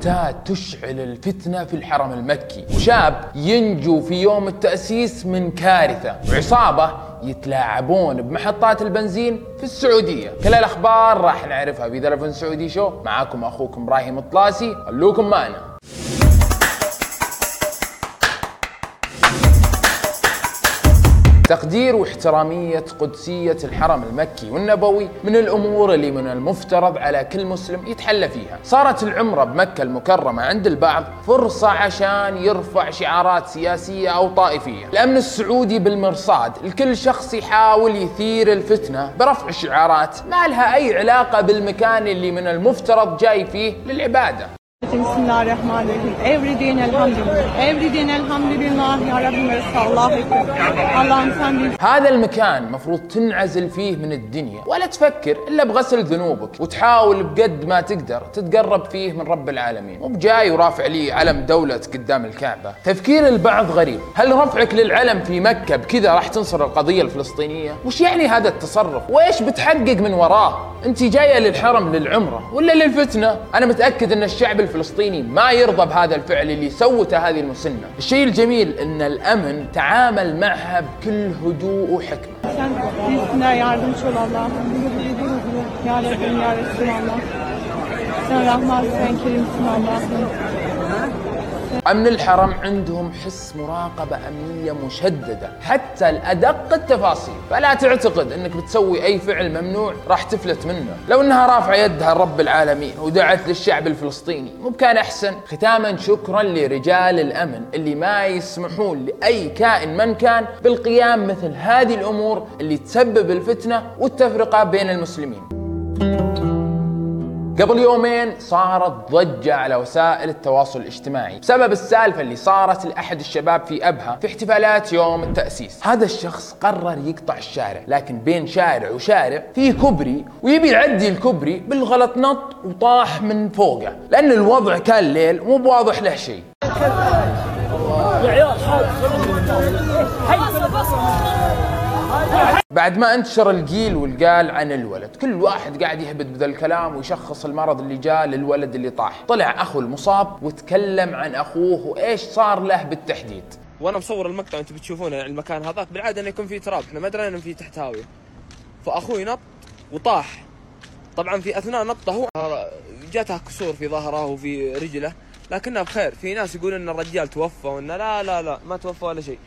تكاد تشعل الفتنة في الحرم المكي. وشاب ينجو في يوم التأسيس من كارثة. وعصابة يتلاعبون بمحطات البنزين في السعودية. كل الأخبار راح نعرفها في ذا سعودي شو. معاكم أخوكم إبراهيم الطلاسي. خلوكم معنا. تقدير واحترامية قدسية الحرم المكي والنبوي من الأمور اللي من المفترض على كل مسلم يتحلى فيها. صارت العمرة بمكة المكرمة عند البعض فرصة عشان يرفع شعارات سياسية أو طائفية. الأمن السعودي بالمرصاد الكل شخص يحاول يثير الفتنة برفع شعارات ما لها أي علاقة بالمكان اللي من المفترض جاي فيه للعبادة. بسم الله الرحمن الرحيم Every din elhamdülillah Every din elhamdülillah Ya Rabbim ve sallallahu Allah'ım sen bil هذا المكان مفروض تنعزل فيه من الدنيا. ولا تفكر إلا بغسل ذنوبك. وتحاول بقد ما تقدر تتقرب فيه من رب العالمين. مو بجاي ورافع لي علم دولة قدام الكعبة. تفكير البعض غريب. هل رفعك للعلم في مكة بكذا راح تنصر القضية الفلسطينية؟ وش يعني هذا التصرف؟ وإيش بتحقق من وراه؟ أنت جاية للحرم للعمرة ولا للفتنة؟ أنا متأكد أن الشعب الفلسطيني ما يرضى بهذا الفعل اللي سوته هذه المسنة. الشيء الجميل إن الأمن تعامل معها بكل هدوء Allah'ım أمن الحرم عندهم حس مراقبة أمنية مشددة. حتى الأدق التفاصيل. فلا تعتقد أنك بتسوي أي فعل ممنوع راح تفلت منه. لو أنها رافعة يدها لرب العالمين ودعت للشعب الفلسطيني مو كان أحسن. ختاما شكرا لرجال الأمن اللي ما يسمحون لأي كائن من كان بالقيام مثل هذه الأمور اللي تسبب الفتنة والتفرقة بين المسلمين. قبل يومين صارت ضجة على وسائل التواصل الاجتماعي. بسبب السالفة اللي صارت لأحد الشباب في أبها في احتفالات يوم التأسيس. هذا الشخص قرر يقطع الشارع لكن بين شارع وشارع في كوبري ويبي يعدي الكوبري بالغلط نط وطاح من فوقه لأن الوضع كان ليل ومو بواضح له شيء. بعد ما انتشر القيل والقال عن الولد كل واحد قاعد يهبد بذا الكلام ويشخص المرض اللي جاء للولد اللي طاح. طلع أخو المصاب وتكلم عن أخوه وإيش صار له بالتحديد. وأنا مصور المقطع أنتم بتشوفونه يعني المكان هذاك. بالعادة إنه يكون فيه تراب. إحنا ما درينا إنه فيه تحت هاويه فأخوي نط وطاح. طبعا في أثناء نطه هو جاته كسور في ظهره وفي رجله. لكنه بخير. في ناس يقولون إن الرجال توفى وانه لا لا لا ما توفى ولا شيء.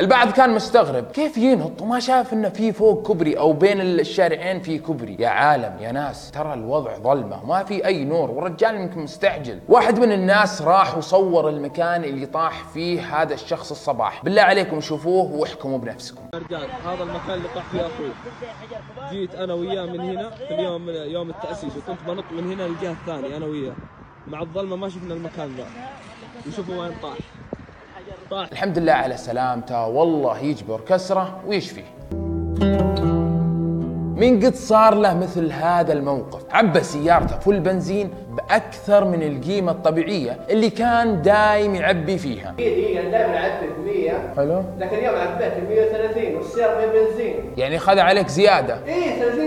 البعض كان مستغرب كيف ينط وما شاف إنه في فوق كبري أو بين الشارعين في كبري. يا عالم يا ناس ترى الوضع ظلمة ما في أي نور. والرجال يمكن مستعجل. واحد من الناس راح وصور المكان اللي طاح فيه هذا الشخص الصباح. بالله عليكم شوفوه واحكموا بنفسكم. رجال هذا المكان اللي طاح فيه أخوي. جيت أنا وياه من هنا في اليوم يوم التأسيس وكنت بنط من هنا للجهة الثانية أنا وياه. مع الظلمة ما شفنا المكان ذا. وشوفوا وين طاح. الحمد لله على سلامته. والله يجبر كسره ويشفيه من قد صار له مثل هذا الموقف. عبى سيارته full بنزين بأكثر من القيمة الطبيعية اللي كان دايم يعبي فيها. هي هي دائما عبيت 100 حلو. لكن اليوم عبيت 130 والسيارة فيها بنزين. يعني خذ عليك زيادة. إيه 30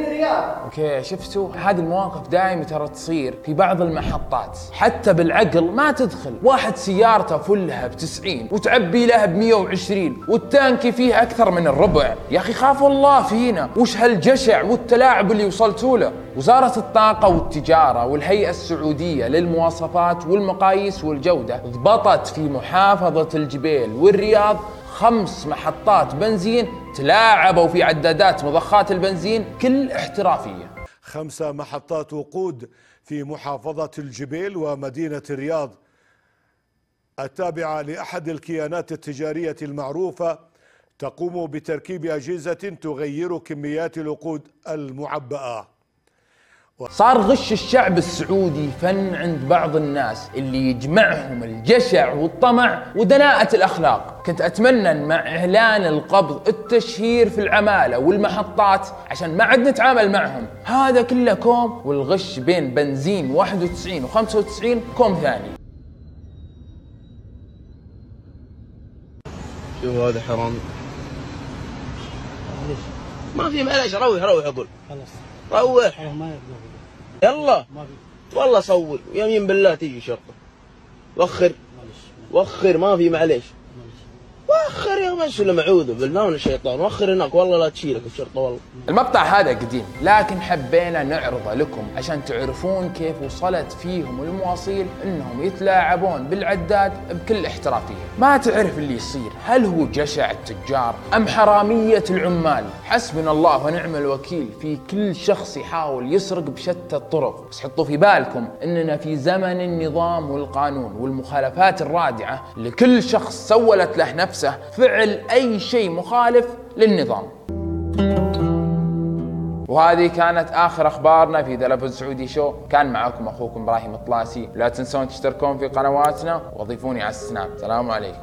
okay شفتوا؟ هذه المواقف دائما ترى تصير في بعض المحطات. حتى بالعقل ما تدخل. واحد سيارته فلها ب 90 وتعبي لها ب 120 والتانكي فيه أكثر من الربع. يا أخي خافوا الله فينا. وش هالجشع والتلاعب اللي وصلتوا له؟ وزارة الطاقة والتجارة والهيئة السعودية للمواصفات والمقاييس والجودة ضبطت في محافظة الجبيل والرياض خمس محطات بنزين تلاعبوا في عدادات مضخات البنزين كل احترافية. خمس محطات وقود في محافظة الجبيل ومدينة الرياض التابعة لأحد الكيانات التجارية المعروفة تقوم بتركيب أجهزة تغير كميات الوقود المعبأة. صار غش الشعب السعودي فن عند بعض الناس اللي يجمعهم الجشع والطمع ودناءة الأخلاق. كنت أتمنى مع إعلان القبض التشهير في العمالة والمحطات عشان ما عاد نتعامل معهم. هذا كله كوم والغش بين بنزين 91 و 95 كوم ثاني. شوف هذا حرام؟ ما في معلش روح روح أقول خلاص. روح. ما يبدو يلا. والله صور يمين بالله تيجي شرطة. وخر. وخر ما في معليش. وخر يا مش ولا معوذ بالله من الشيطان. وخر هناك والله لا تشيلك الشرطه والله. المقطع هذا قديم لكن حبينا نعرضه لكم عشان تعرفون كيف وصلت فيهم المواصيل إنهم يتلاعبون بالعداد بكل احترافية. ما تعرف اللي يصير هل هو جشع التجار أم حرامية العمال؟ حسبنا الله ونعم الوكيل في كل شخص يحاول يسرق بشتى الطرق. بس حطوا في بالكم إننا في زمن النظام والقانون والمخالفات الرادعة لكل شخص سولت له نفسه فعل أي شيء مخالف للنظام. وهذه كانت آخر أخبارنا في ذا سعودي شو. كان معكم أخوكم إبراهيم الطلاسي. لا تنسون تشتركون في قنواتنا. وضيفوني على السناب. سلام عليكم.